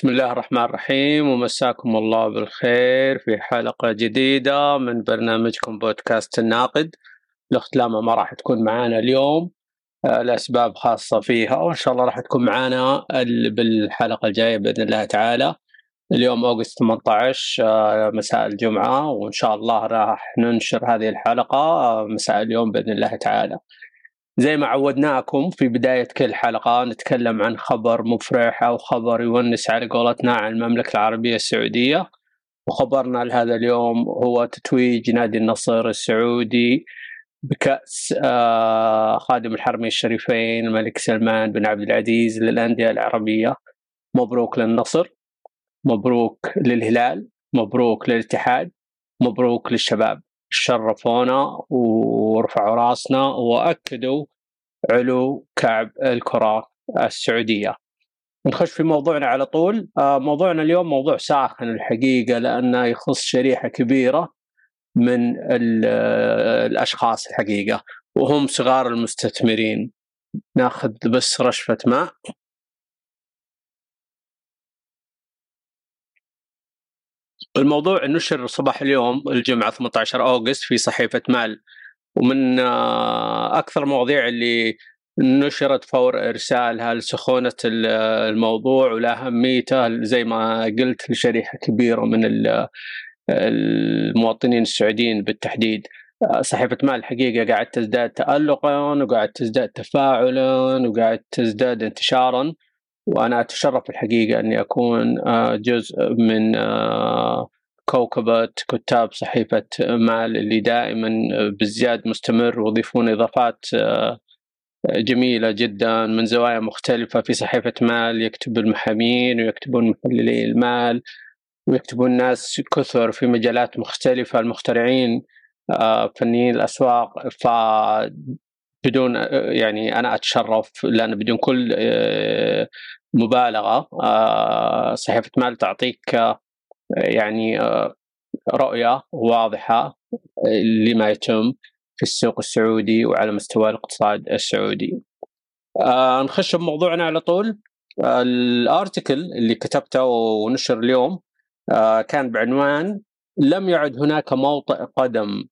بسم الله الرحمن الرحيم ومساكم الله بالخير في حلقة جديدة من برنامجكم بودكاست الناقد. الأخت لاما ما راح تكون معانا اليوم آه، لأسباب خاصة فيها وإن شاء الله راح تكون معانا بالحلقة الجاية بإذن الله تعالى. اليوم أوغست 18 آه، مساء الجمعة وإن شاء الله راح ننشر هذه الحلقة آه، مساء اليوم بإذن الله تعالى. زي ما عودناكم في بداية كل حلقة نتكلم عن خبر مفرح أو خبر يونس على قولتنا عن المملكة العربية السعودية. وخبرنا لهذا اليوم هو تتويج نادي النصر السعودي بكأس آه، خادم الحرمين الشريفين الملك سلمان بن عبد العزيز للأندية العربية. مبروك للنصر مبروك للهلال مبروك للاتحاد مبروك للشباب. شرفونا ورفعوا راسنا وأكدوا علو كعب الكرة السعودية. نخش في موضوعنا على طول، آه، موضوعنا اليوم موضوع ساخن الحقيقة لأنه يخص شريحة كبيرة من الأشخاص الحقيقة وهم صغار المستثمرين. ناخذ بس رشفة ماء. الموضوع نشر صباح اليوم الجمعة 18 أوغست في صحيفة مال. ومن آه، أكثر المواضيع اللي نشرت فور إرسالها لسخونة الموضوع ولأهميته زي ما قلت لشريحة كبيرة من المواطنين السعوديين بالتحديد. آه، صحيفة مال الحقيقة قاعد تزداد تألقا وقاعد تزداد تفاعلا وقاعد تزداد انتشارا. وأنا أتشرف الحقيقة أني أكون آه، جزء من آه، كوكبة كتاب صحيفة مال اللي دائما بازدياد مستمر ويضيفون إضافات آه، جميلة جدا من زوايا مختلفة. في صحيفة مال يكتب المحامين ويكتبون محللي المال ويكتبون ناس كثر في مجالات مختلفة. المخترعين فنيين الأسواق بدون يعني أنا أتشرف لأن بدون كل مبالغة آه، صحيفة مال تعطيك آه، يعني آه، رؤية واضحة لما يتم في السوق السعودي وعلى مستوى الاقتصاد السعودي. نخش بموضوعنا على طول الارتكل اللي كتبته ونشر اليوم كان بعنوان لم يعد هناك موطئ قدم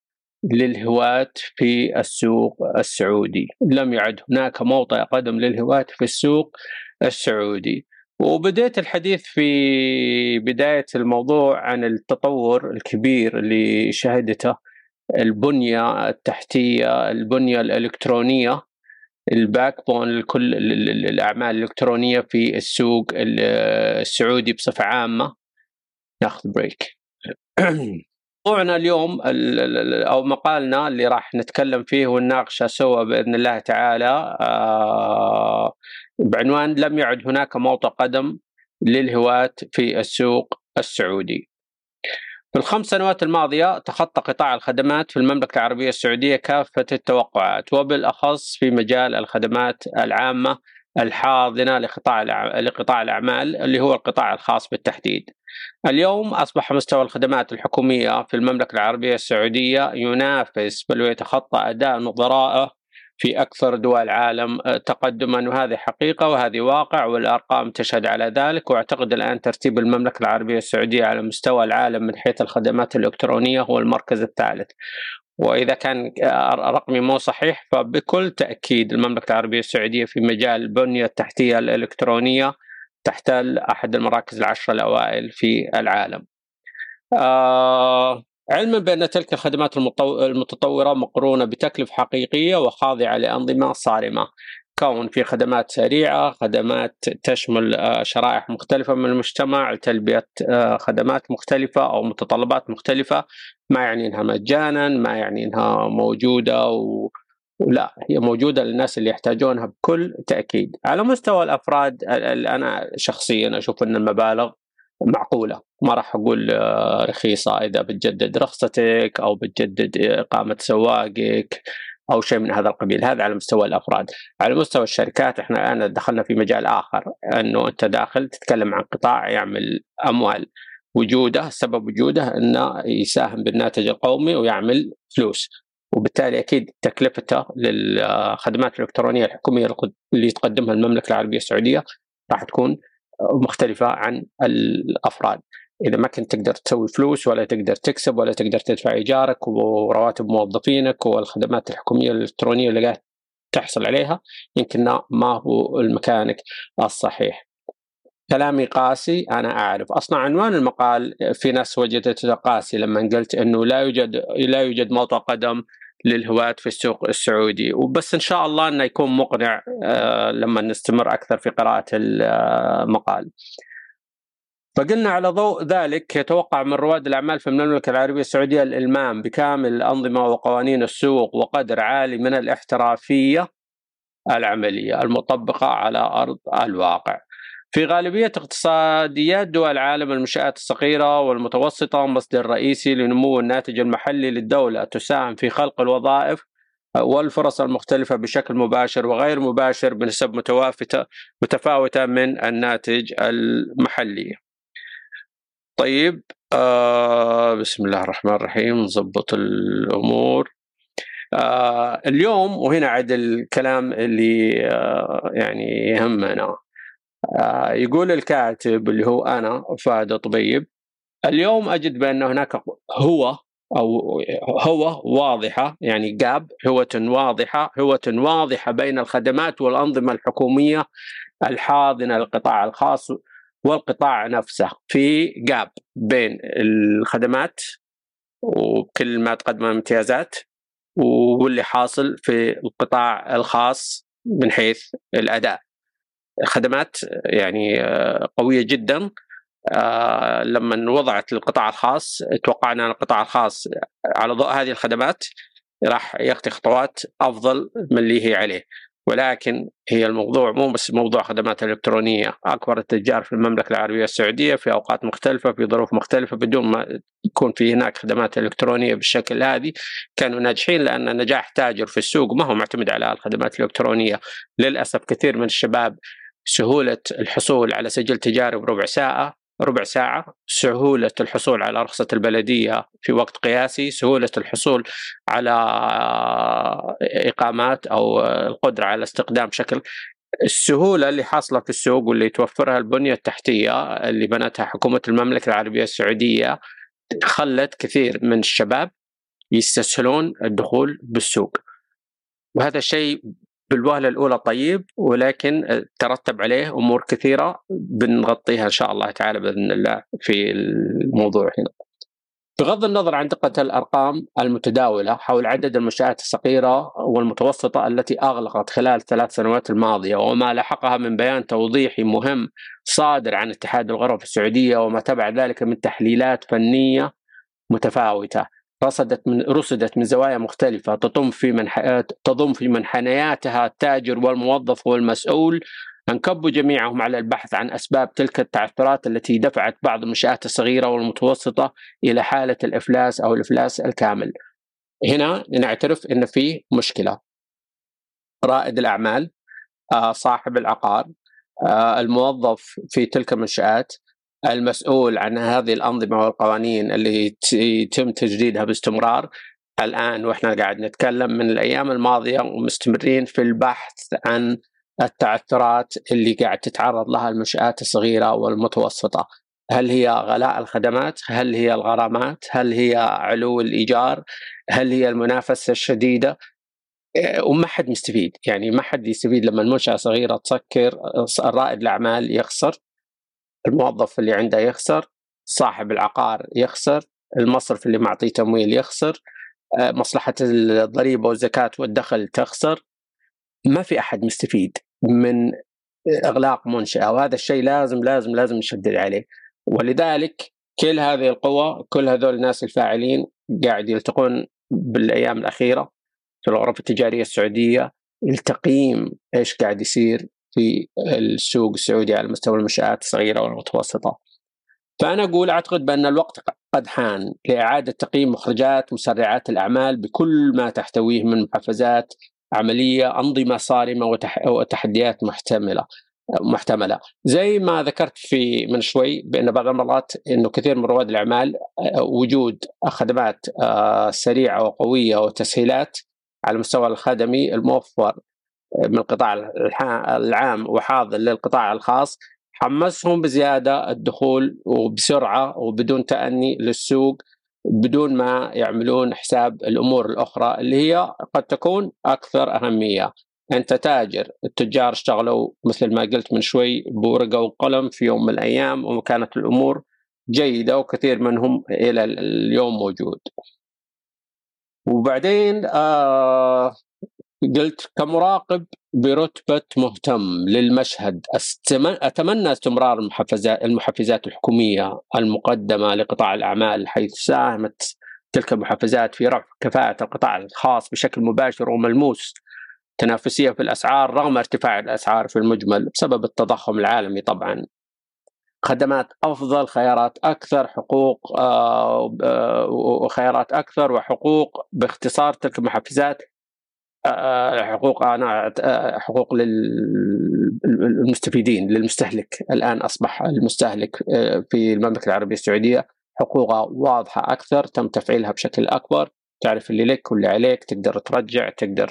للهواة في السوق السعودي. لم يعد هناك موطئ قدم للهواة في السوق السعودي. وبديت الحديث في بداية الموضوع عن التطور الكبير اللي شهدته البنية التحتية البنية الإلكترونية ال backbone لكل الأعمال الإلكترونية في السوق السعودي بصفة عامة. ناخذ break موضوعنا اليوم أو مقالنا اللي راح نتكلم فيه ونناقشه سوا بإذن الله تعالى آه، بعنوان لم يعد هناك موطئ قدم للهواة في السوق السعودي. في الخمس سنوات الماضية تخطى قطاع الخدمات في المملكة العربية السعودية كافة التوقعات وبالأخص في مجال الخدمات العامة الحاضنة لقطاع لقطاع الأعمال اللي هو القطاع الخاص بالتحديد. اليوم أصبح مستوى الخدمات الحكومية في المملكة العربية السعودية ينافس بل ويتخطى أداء نظرائه في أكثر دول العالم. آه، تقدما وهذه حقيقة وهذه واقع والأرقام تشهد على ذلك. وأعتقد الآن ترتيب المملكة العربية السعودية على مستوى العالم من حيث الخدمات الإلكترونية هو المركز الثالث. وإذا كان آه، رقمي مو صحيح فبكل تأكيد المملكة العربية السعودية في مجال البنية التحتية الإلكترونية تحتل أحد المراكز العشرة الأوائل في العالم. آه علما بأن تلك الخدمات المتطورة مقرونة بتكلفة حقيقية وخاضعة لأنظمة صارمة. كون في خدمات سريعة خدمات تشمل آه، شرائح مختلفة من المجتمع تلبية آه، خدمات مختلفة أو متطلبات مختلفة ما يعني أنها مجانا ما يعني أنها موجودة و... لا هي موجودة للناس اللي يحتاجونها بكل تأكيد. على مستوى الأفراد أنا شخصيا أشوف إن المبالغ معقولة. ما راح أقول آه، رخيصة إذا بتجدد رخصتك أو بتجدد إقامة سواقك أو شيء من هذا القبيل. هذا على مستوى الأفراد. على مستوى الشركات إحنا الآن دخلنا في مجال آخر إنه أنت داخل تتكلم عن قطاع يعمل أموال. وجوده سبب وجوده إنه يساهم بالناتج القومي ويعمل فلوس. وبالتالي أكيد تكلفته للخدمات الإلكترونية الحكومية اللي تقدمها المملكة العربية السعودية راح تكون مختلفة عن الأفراد. إذا ما كنت تقدر تسوي فلوس ولا تقدر تكسب ولا تقدر تدفع إيجارك ورواتب موظفينك والخدمات الحكومية الإلكترونية اللي قاعد تحصل عليها يمكن ما هو المكانك الصحيح. كلامي قاسي أنا أعرف أصلا عنوان المقال في ناس وجدته قاسي لما قلت إنه لا يوجد لا يوجد موطئ قدم للهواة في السوق السعودي وبس إن شاء الله إنه يكون مقنع آه، لما نستمر أكثر في قراءة المقال. فقلنا على ضوء ذلك يتوقع من رواد الأعمال في المملكة العربية السعودية الإلمام بكامل الأنظمة وقوانين السوق وقدر عالي من الاحترافية العملية المطبقة على أرض الواقع. في غالبية اقتصاديات دول العالم المنشآت الصغيرة والمتوسطة مصدر رئيسي لنمو الناتج المحلي للدولة تساهم في خلق الوظائف والفرص المختلفة بشكل مباشر وغير مباشر بنسب متفاوتة من الناتج المحلي طيب آه بسم الله الرحمن الرحيم نظبط الأمور. آه اليوم وهنا عاد الكلام اللي آه يعني يهمنا. آه يقول الكاتب اللي هو أنا فهد طبيب اليوم أجد بأن هناك هو أو هو واضحة يعني جاب هوة واضحة هوة واضحة بين الخدمات والأنظمة الحكومية الحاضنة للقطاع الخاص والقطاع نفسه في جاب بين الخدمات وكل ما تقدم من امتيازات واللي حاصل في القطاع الخاص من حيث الأداء. خدمات يعني آه، قوية جدا. آه، لما وضعت للقطاع الخاص توقعنا أن القطاع الخاص على ضوء هذه الخدمات راح يخطي خطوات أفضل من اللي هي عليه. ولكن هي الموضوع مو بس موضوع خدمات إلكترونية. أكبر التجار في المملكة العربية السعودية في أوقات مختلفة في ظروف مختلفة بدون ما يكون في هناك خدمات إلكترونية بالشكل هذه كانوا ناجحين لأن نجاح تاجر في السوق ما هو معتمد على الخدمات الإلكترونية. للأسف كثير من الشباب سهولة الحصول على سجل تجاري بربع ساعة. ربع ساعة سهولة الحصول على رخصة البلدية في وقت قياسي سهولة الحصول على إقامات أو القدرة على استخدام بشكل السهولة اللي حاصلة في السوق واللي توفرها البنية التحتية اللي بنتها حكومة المملكة العربية السعودية خلت كثير من الشباب يستسهلون الدخول بالسوق. وهذا الشيء بالوهلة الأولى طيب ولكن ترتب عليه أمور كثيرة بنغطيها إن شاء الله تعالى بإذن الله في الموضوع هنا. بغض النظر عن دقة الأرقام المتداولة حول عدد المنشآت الصغيرة والمتوسطة التي أغلقت خلال الثلاث سنوات الماضية وما لحقها من بيان توضيحي مهم صادر عن اتحاد الغرف السعودية وما تبع ذلك من تحليلات فنية متفاوتة. رصدت من رصدت من زوايا مختلفة تضم في منح... تضم في منحنياتها التاجر والموظف والمسؤول أنكبوا جميعهم على البحث عن أسباب تلك التعثرات التي دفعت بعض المنشآت الصغيرة والمتوسطة إلى حالة الإفلاس أو الإفلاس الكامل. هنا نعترف إن في مشكلة. رائد الأعمال آه، صاحب العقار آه، الموظف في تلك المنشآت المسؤول عن هذه الأنظمة والقوانين اللي يتم تجديدها باستمرار الآن وإحنا قاعد نتكلم من الأيام الماضية ومستمرين في البحث عن التعثرات اللي قاعد تتعرض لها المنشآت الصغيرة والمتوسطة هل هي غلاء الخدمات؟ هل هي الغرامات؟ هل هي علو الإيجار؟ هل هي المنافسة الشديدة؟ إيه، وما حد مستفيد يعني ما حد يستفيد لما المنشأة صغيرة تسكر رائد الأعمال يخسر الموظف اللي عنده يخسر صاحب العقار يخسر المصرف اللي معطيه تمويل يخسر آه، مصلحة الضريبة والزكاة والدخل تخسر. ما في أحد مستفيد من إغلاق منشأة وهذا الشيء لازم لازم لازم نشدد عليه. ولذلك كل هذه القوى كل هذول الناس الفاعلين قاعد يلتقون بالأيام الأخيرة في الغرف التجارية السعودية لتقييم إيش قاعد يصير في السوق السعودي على مستوى المنشآت الصغيرة والمتوسطة. فأنا أقول أعتقد بأن الوقت قد حان لإعادة تقييم مخرجات مسرعات الأعمال بكل ما تحتويه من محفزات عملية أنظمة صارمة وتحديات محتملة محتملة. زي ما ذكرت في من شوي بأن بعض المرات إنه كثير من رواد الأعمال وجود خدمات سريعة وقوية وتسهيلات على المستوى الخدمي الموفر من القطاع العام وحاضر للقطاع الخاص حمسهم بزيادة الدخول وبسرعة وبدون تأني للسوق بدون ما يعملون حساب الأمور الأخرى اللي هي قد تكون أكثر أهمية. أنت تاجر التجار اشتغلوا مثل ما قلت من شوي بورقة وقلم في يوم من الأيام وكانت الأمور جيدة وكثير منهم إلى اليوم موجود. وبعدين آه قلت كمراقب برتبة مهتم للمشهد. أتمنى استمرار المحفزات الحكومية المقدمة لقطاع الأعمال حيث ساهمت تلك المحفزات في رفع كفاءة القطاع الخاص بشكل مباشر وملموس تنافسية في الأسعار رغم ارتفاع الأسعار في المجمل بسبب التضخم العالمي طبعا. خدمات أفضل خيارات أكثر حقوق آه، آه، وخيارات أكثر وحقوق باختصار تلك المحفزات حقوق أنا حقوق للمستفيدين للمستهلك. الآن أصبح المستهلك في المملكة العربية السعودية حقوقها واضحة أكثر تم تفعيلها بشكل أكبر. تعرف اللي لك واللي عليك تقدر ترجع تقدر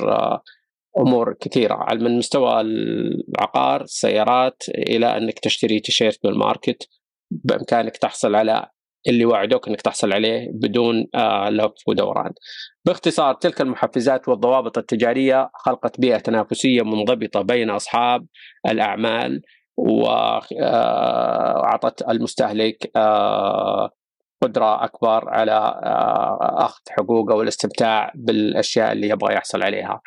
أمور كثيرة. من مستوى العقار السيارات إلى أنك تشتري تيشيرت بالماركت بإمكانك تحصل على اللي وعدوك إنك تحصل عليه بدون آه لف ودوران. باختصار تلك المحفزات والضوابط التجارية خلقت بيئة تنافسية منضبطة بين أصحاب الأعمال واعطت آه المستهلك آه قدرة أكبر على أخذ حقوقه والاستمتاع بالأشياء اللي يبغى يحصل عليها.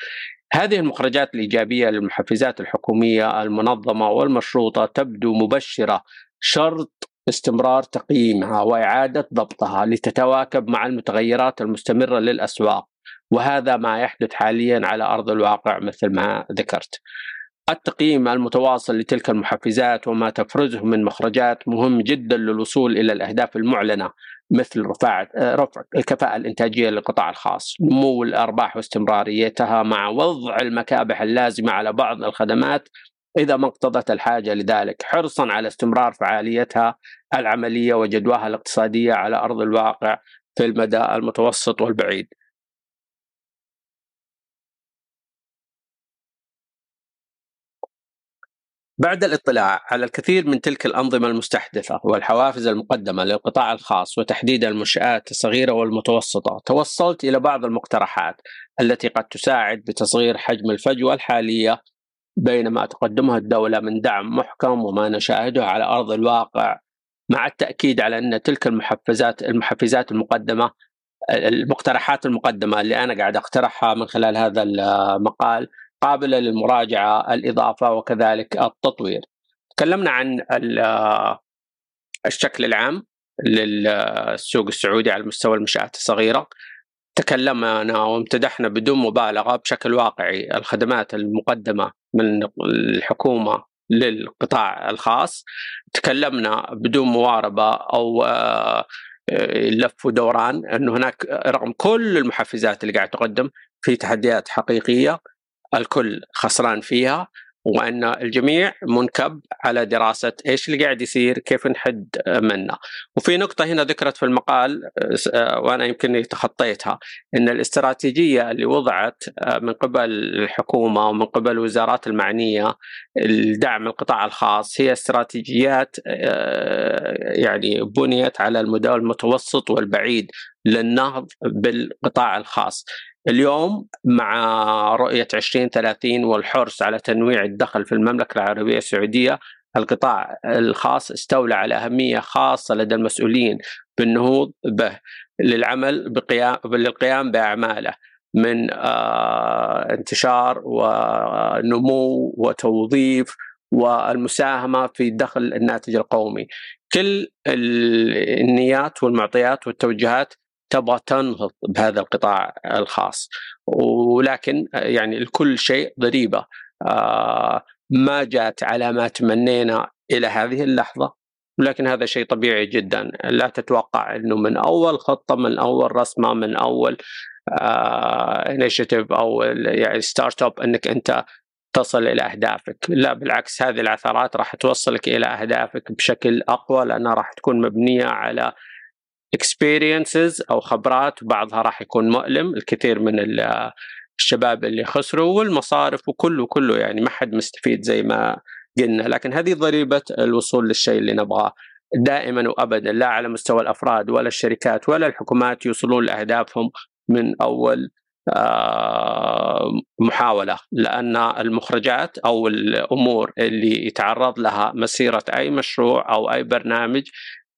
هذه المخرجات الإيجابية للمحفزات الحكومية المنظمة والمشروطة تبدو مبشرة شرط استمرار تقييمها وإعادة ضبطها لتتواكب مع المتغيرات المستمرة للأسواق وهذا ما يحدث حاليا على أرض الواقع مثل ما ذكرت. التقييم المتواصل لتلك المحفزات وما تفرزه من مخرجات مهم جدا للوصول إلى الأهداف المعلنة مثل رفع رفع الكفاءة الإنتاجية للقطاع الخاص، نمو الأرباح واستمراريتها مع وضع المكابح اللازمة على بعض الخدمات إذا ما اقتضت الحاجة لذلك، حرصا على استمرار فعاليتها العملية وجدواها الاقتصادية على أرض الواقع في المدى المتوسط والبعيد. بعد الاطلاع على الكثير من تلك الأنظمة المستحدثة والحوافز المقدمة للقطاع الخاص وتحديدا المنشآت الصغيرة والمتوسطة توصلت إلى بعض المقترحات التي قد تساعد بتصغير حجم الفجوة الحالية بين ما تقدمه الدولة من دعم محكم وما نشأهده على أرض الواقع مع التأكيد على أن تلك المحفزات المحفزات المقدمة المقترحات المقدمة اللي أنا قاعد أقترحها من خلال هذا المقال قابلة للمراجعة الإضافة وكذلك التطوير. تكلمنا عن الشكل العام للسوق السعودي على مستوى المنشآت الصغيرة تكلمنا وامتدحنا بدون مبالغة بشكل واقعي الخدمات المقدمة من الحكومة للقطاع الخاص. تكلمنا بدون مواربة أو آه، لف ودوران أنه هناك رغم كل المحفزات اللي قاعد تقدم في تحديات حقيقية الكل خسران فيها. وأن الجميع منكب على دراسة إيش اللي قاعد يصير كيف نحد منه. وفي نقطة هنا ذكرت في المقال وأنا يمكن تخطيتها إن الاستراتيجية اللي وضعت من قبل الحكومة ومن قبل الوزارات المعنية لدعم القطاع الخاص هي استراتيجيات يعني بنيت على المدى المتوسط والبعيد للنهض بالقطاع الخاص. اليوم مع رؤية 2030 والحرص على تنويع الدخل في المملكة العربية السعودية القطاع الخاص استولى على أهمية خاصة لدى المسؤولين بالنهوض به للعمل بقيام للقيام بأعماله من آه انتشار ونمو وتوظيف والمساهمة في دخل الناتج القومي. كل النيات والمعطيات والتوجهات تبغى تنهض بهذا القطاع الخاص. ولكن يعني الكل شيء ضريبة. آه، ما جات على ما تمنينا إلى هذه اللحظة. ولكن هذا شيء طبيعي جدا. لا تتوقع إنه من أول خطة من أول رسمة من أول initiative أو يعني startup إنك أنت تصل إلى أهدافك، لا بالعكس هذه العثرات راح توصلك إلى أهدافك بشكل أقوى لأنها راح تكون مبنية على experiences أو خبرات وبعضها راح يكون مؤلم الكثير من الشباب اللي خسروا والمصارف وكله كله يعني ما حد مستفيد زي ما قلنا. لكن هذه ضريبة الوصول للشيء اللي نبغاه. دائما وابدا لا على مستوى الأفراد ولا الشركات ولا الحكومات يوصلون لأهدافهم من أول آه، محاولة. لأن المخرجات أو الأمور اللي يتعرض لها مسيرة أي مشروع أو أي برنامج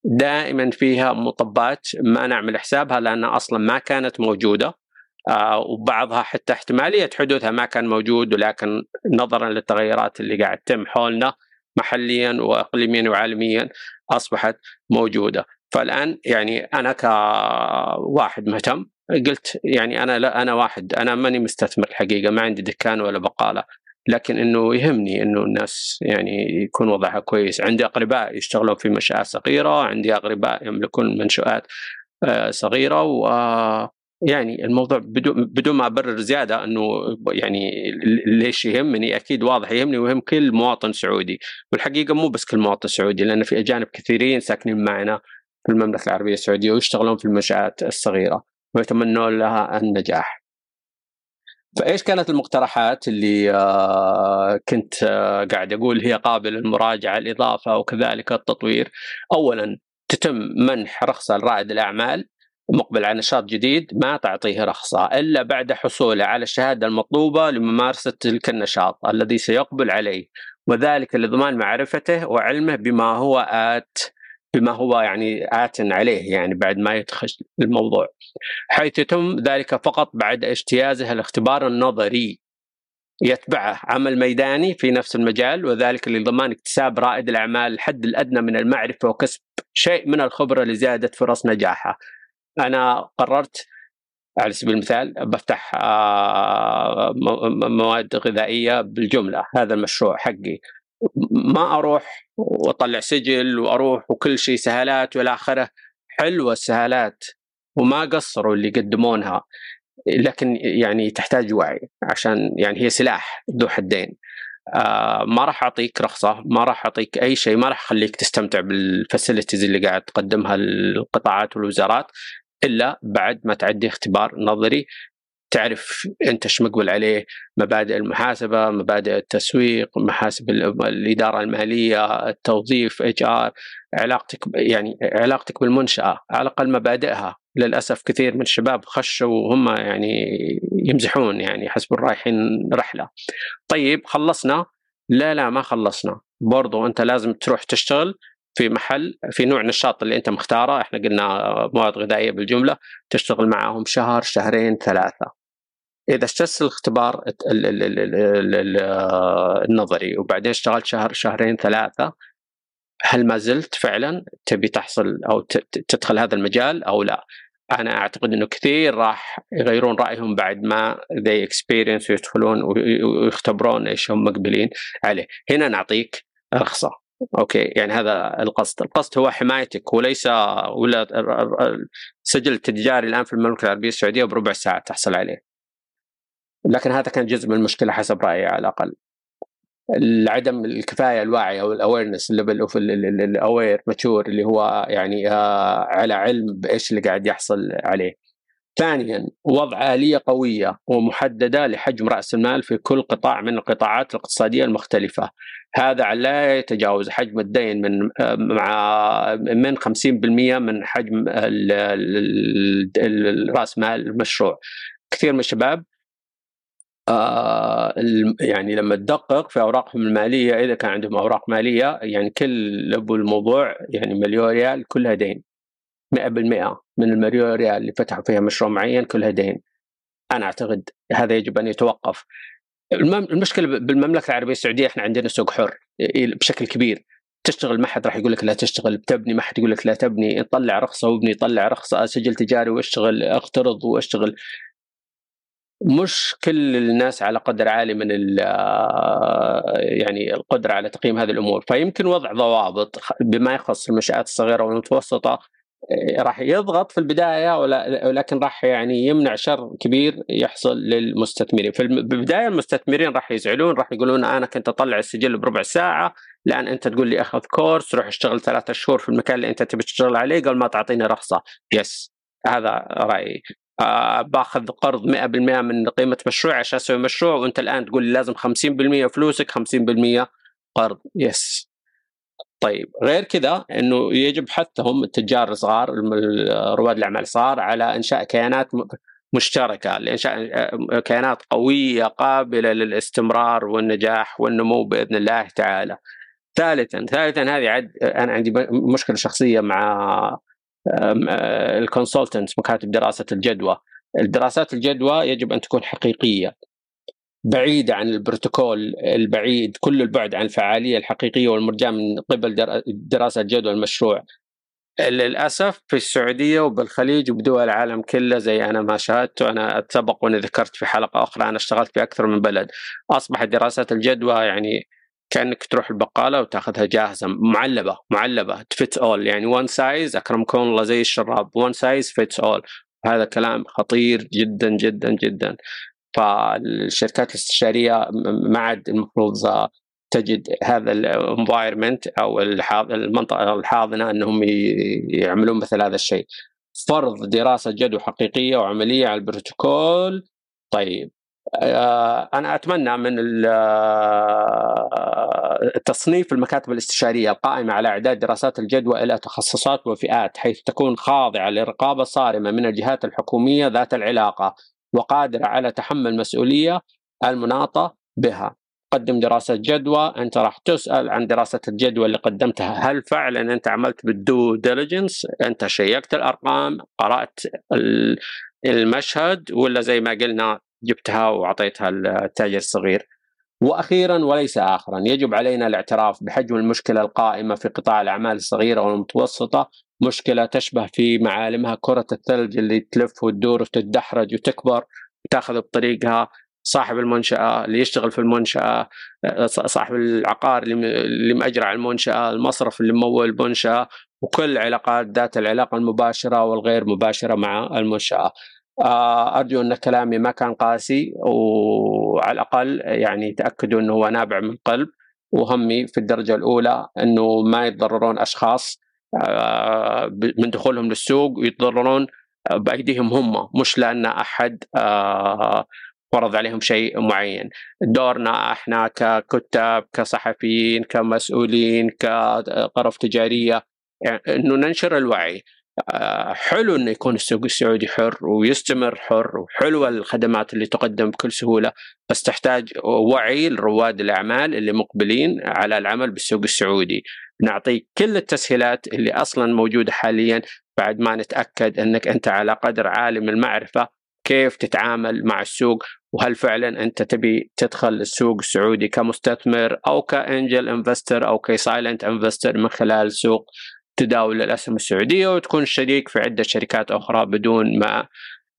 دائما فيها مطبات ما نعمل حسابها لأنها أصلا ما كانت موجودة آه وبعضها حتى احتمالية حدوثها ما كان موجود ولكن نظرا للتغيرات اللي قاعد تتم حولنا محليا واقليميا وعالميا أصبحت موجودة. فالآن يعني أنا كواحد مهتم قلت يعني أنا لا أنا واحد أنا ماني مستثمر الحقيقة ما عندي دكان ولا بقالة. لكن إنه يهمني إنه الناس يعني يكون وضعها كويس. عندي أقرباء يشتغلون في منشات صغيرة عندي أقرباء يملكون منشآت آه، صغيرة و يعني الموضوع بدون بدون ما أبرر زيادة إنه يعني ليش يهمني؟ أكيد واضح يهمني ويهم كل مواطن سعودي. والحقيقة مو بس كل مواطن سعودي لأن في أجانب كثيرين ساكنين معنا في المملكة العربية السعودية ويشتغلون في المنشآت الصغيرة. ويتمنون لها النجاح. فإيش كانت المقترحات اللي آه، كنت آه، قاعد أقول هي قابلة للمراجعة الإضافة وكذلك التطوير؟ اولا تتم منح رخصه لرائد الأعمال مقبل على نشاط جديد ما تعطيه رخصة إلا بعد حصوله على الشهادة المطلوبة لممارسة تلك النشاط الذي سيقبل عليه وذلك لضمان معرفته وعلمه بما هو آت بما هو يعني آت عليه يعني بعد ما يدخل الموضوع. حيث يتم ذلك فقط بعد اجتيازه الاختبار النظري. يتبعه عمل ميداني في نفس المجال وذلك لضمان اكتساب رائد الأعمال الحد الأدنى من المعرفة وكسب شيء من الخبرة لزيادة فرص نجاحه. أنا قررت على سبيل المثال بفتح آه، مواد غذائية بالجملة. هذا المشروع حقي. ما أروح وأطلع سجل وأروح وكل شيء سهالات والى آخره. حلوة السهالات وما قصروا اللي يقدمونها لكن يعني تحتاج وعي عشان يعني هي سلاح ذو حدين. آه ما راح أعطيك رخصة ما راح أعطيك أي شيء ما راح أخليك تستمتع بالفاسيلتيز اللي قاعد تقدمها القطاعات والوزارات إلا بعد ما تعدي اختبار نظري تعرف أنت إيش مقبل عليه مبادئ المحاسبة مبادئ التسويق محاسب الإدارة الماليه التوظيف HR علاقتك يعني علاقتك بالمنشأة على الأقل مبادئها. للأسف كثير من الشباب خشوا وهم يعني يمزحون يعني حسب رايحين رحلة. طيب خلصنا؟ لا لا ما خلصنا. برضو أنت لازم تروح تشتغل في محل في نوع نشاط اللي أنت مختاره. إحنا قلنا مواد غذائية بالجملة تشتغل معاهم شهر شهرين ثلاثة. إذا اجتزت الاختبار النظري وبعدين اشتغلت شهر شهرين ثلاثة هل ما زلت فعلا تبي تحصل أو تدخل هذا المجال أو لا؟ أنا أعتقد إنه كثير راح يغيرون رأيهم بعد ما they experience ويدخلون ويختبرون إيش هم مقبلين عليه، هنا نعطيك رخصة okay يعني هذا القصد، القصد هو حمايتك وليس ولا سجل التجاري الآن في المملكة العربية السعودية بربع ساعة تحصل عليه. لكن هذا كان جزء من المشكلة حسب رأيي على الأقل. عدم الكفاية الوعي أو ال awareness level of ال aware mature اللي هو يعني آه، على علم بإيش اللي قاعد يحصل عليه. ثانيا وضع آلية قوية ومحددة لحجم رأس المال في كل قطاع من القطاعات الاقتصادية المختلفة هذا لا يتجاوز حجم الدين من مع من 50% من حجم رأس مال المشروع كثير من الشباب آه يعني لما تدقق في أوراقهم المالية إذا كان عندهم أوراق مالية يعني كل ابو الموضوع يعني مليون ريال كلها دين 100% من المليون ريال اللي فتحوا فيها مشروع معين كلها دين أنا أعتقد هذا يجب أن يتوقف. المشكلة بالمملكة العربية السعودية إحنا عندنا سوق حر بشكل كبير. تشتغل ما حد راح يقول لك لا تشتغل بتبني ما حد يقول لك لا تبني. طلع رخصة وابني طلع رخصة سجل تجاري واشتغل اقترض واشتغل. مش كل الناس على قدر عالي من آه، يعني القدرة على تقييم هذه الأمور. فيمكن وضع ضوابط بما يخص المنشآت الصغيرة والمتوسطة آه، راح يضغط في البداية ولكن راح يعني يمنع شر كبير يحصل للمستثمرين. في البدايه المستثمرين راح يزعلون راح يقولون أنا كنت أطلع السجل بربع ساعة لأن أنت تقول لي أخذ كورس روح اشتغل ثلاثة شهور في المكان اللي أنت تبي تشتغل عليه قبل ما تعطيني رخصة. yes هذا رأيي. آه باخذ قرض 100% من قيمة مشروع عشان أسوي مشروع وأنت الآن تقول لي لازم 50% فلوسك 50% قرض yes طيب غير كذا إنه يجب حثهم التجار الصغار رواد الأعمال الصغار على إنشاء كيانات مشتركة لإنشاء آه، كيانات قوية قابلة للاستمرار والنجاح والنمو بإذن الله تعالى. ثالثا ثالثا هذه عد أنا عندي مشكلة شخصية مع الكونسلتنت مكاتب دراسة الجدوى. الدراسات الجدوى يجب أن تكون حقيقية بعيدة عن البروتوكول البعيد كل البعد عن الفعالية الحقيقية والمرجاه من قبل دراسة جدوى المشروع. للأسف في السعودية وبالخليج وبدول العالم كله زي أنا ما شاهدت وأنا أتسبق وأنا ذكرت في حلقة أخرى أنا اشتغلت في أكثر من بلد. أصبحت دراسات الجدوى يعني كأنك تروح البقالة وتاخذها جاهزة معلبة معلبة to fit all يعني one size اكرمكم الله زي الشراب one size fits all هذا كلام خطير جدا جدا جدا. فالشركات الاستشارية ما عاد المفروض تجد هذا ال environment أو المنطقة الحاضنة إنهم يعملون مثل هذا الشيء. فرض دراسة جدوى حقيقية وعملية على البروتوكول. طيب. أنا أتمنى من آه، تصنيف المكاتب الاستشارية القائمة على إعداد دراسات الجدوى إلى تخصصات وفئات حيث تكون خاضعة لرقابة صارمة من الجهات الحكومية ذات العلاقة وقادرة على تحمل المسؤوليه المناطة بها. قدم دراسة جدوى أنت راح تسأل عن دراسة الجدوى اللي قدمتها هل فعلا أنت عملت بال due diligence أنت شيكت الأرقام قرأت المشهد ولا زي ما قلنا جبتها وأعطيتها التاجر الصغير. وأخيرا وليس اخرا يجب علينا الاعتراف بحجم المشكلة القائمة في قطاع الأعمال الصغيرة والمتوسطة مشكلة تشبه في معالمها كرة الثلج اللي تلف وتدور وتتدحرج وتكبر وتأخذ بطريقها صاحب المنشأة اللي يشتغل في المنشأة صاحب العقار اللي مأجر على المنشأة المصرف اللي ممول المنشأة وكل علاقات ذات العلاقة المباشرة والغير مباشرة مع المنشأة. آه، أرجو أن كلامي ما كان قاسي وعلى الأقل يعني تأكدوا أنه هو نابع من قلب وهمي في الدرجة الأولى أنه ما يتضررون أشخاص آه، من دخولهم للسوق ويتضررون بأيديهم هم مش لأن أحد آه، فرض عليهم شيء معين. دورنا إحنا ككتاب كصحفيين كمسؤولين كغرف تجارية يعني إنه ننشر الوعي. آه، حلو إنه يكون السوق السعودي حر ويستمر حر وحلوه الخدمات اللي تقدم بكل سهولة بس تحتاج وعي لرواد الأعمال اللي مقبلين على العمل بالسوق السعودي. نعطيك كل التسهيلات اللي أصلا موجودة حاليا بعد ما نتأكد إنك أنت على قدر عالي من المعرفة كيف تتعامل مع السوق وهل فعلا أنت تبي تدخل السوق السعودي كمستثمر أو كأنجل إنفستر أو كسايلنت إنفستر من خلال سوق. تداول الأسهم السعودية وتكون شريك في عدة شركات أخرى بدون ما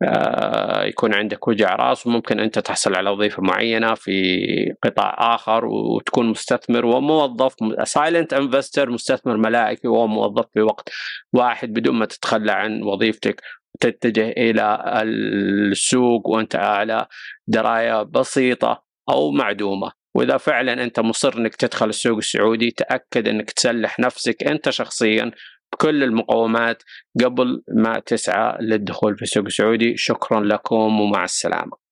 آه، يكون عندك وجع رأس. وممكن أنت تحصل على وظيفة معينة في قطاع آخر وتكون مستثمر وموظف سايلنت انفستر مستثمر ملائكي وموظف في وقت واحد بدون ما تتخلى عن وظيفتك. وتتجه إلى السوق وأنت على دراية بسيطة أو معدومة. وإذا فعلا أنت مصر إنك تدخل السوق السعودي تأكد إنك تسلح نفسك أنت شخصيا بكل المقومات قبل ما تسعى للدخول في السوق السعودي. شكرا لكم ومع السلامة.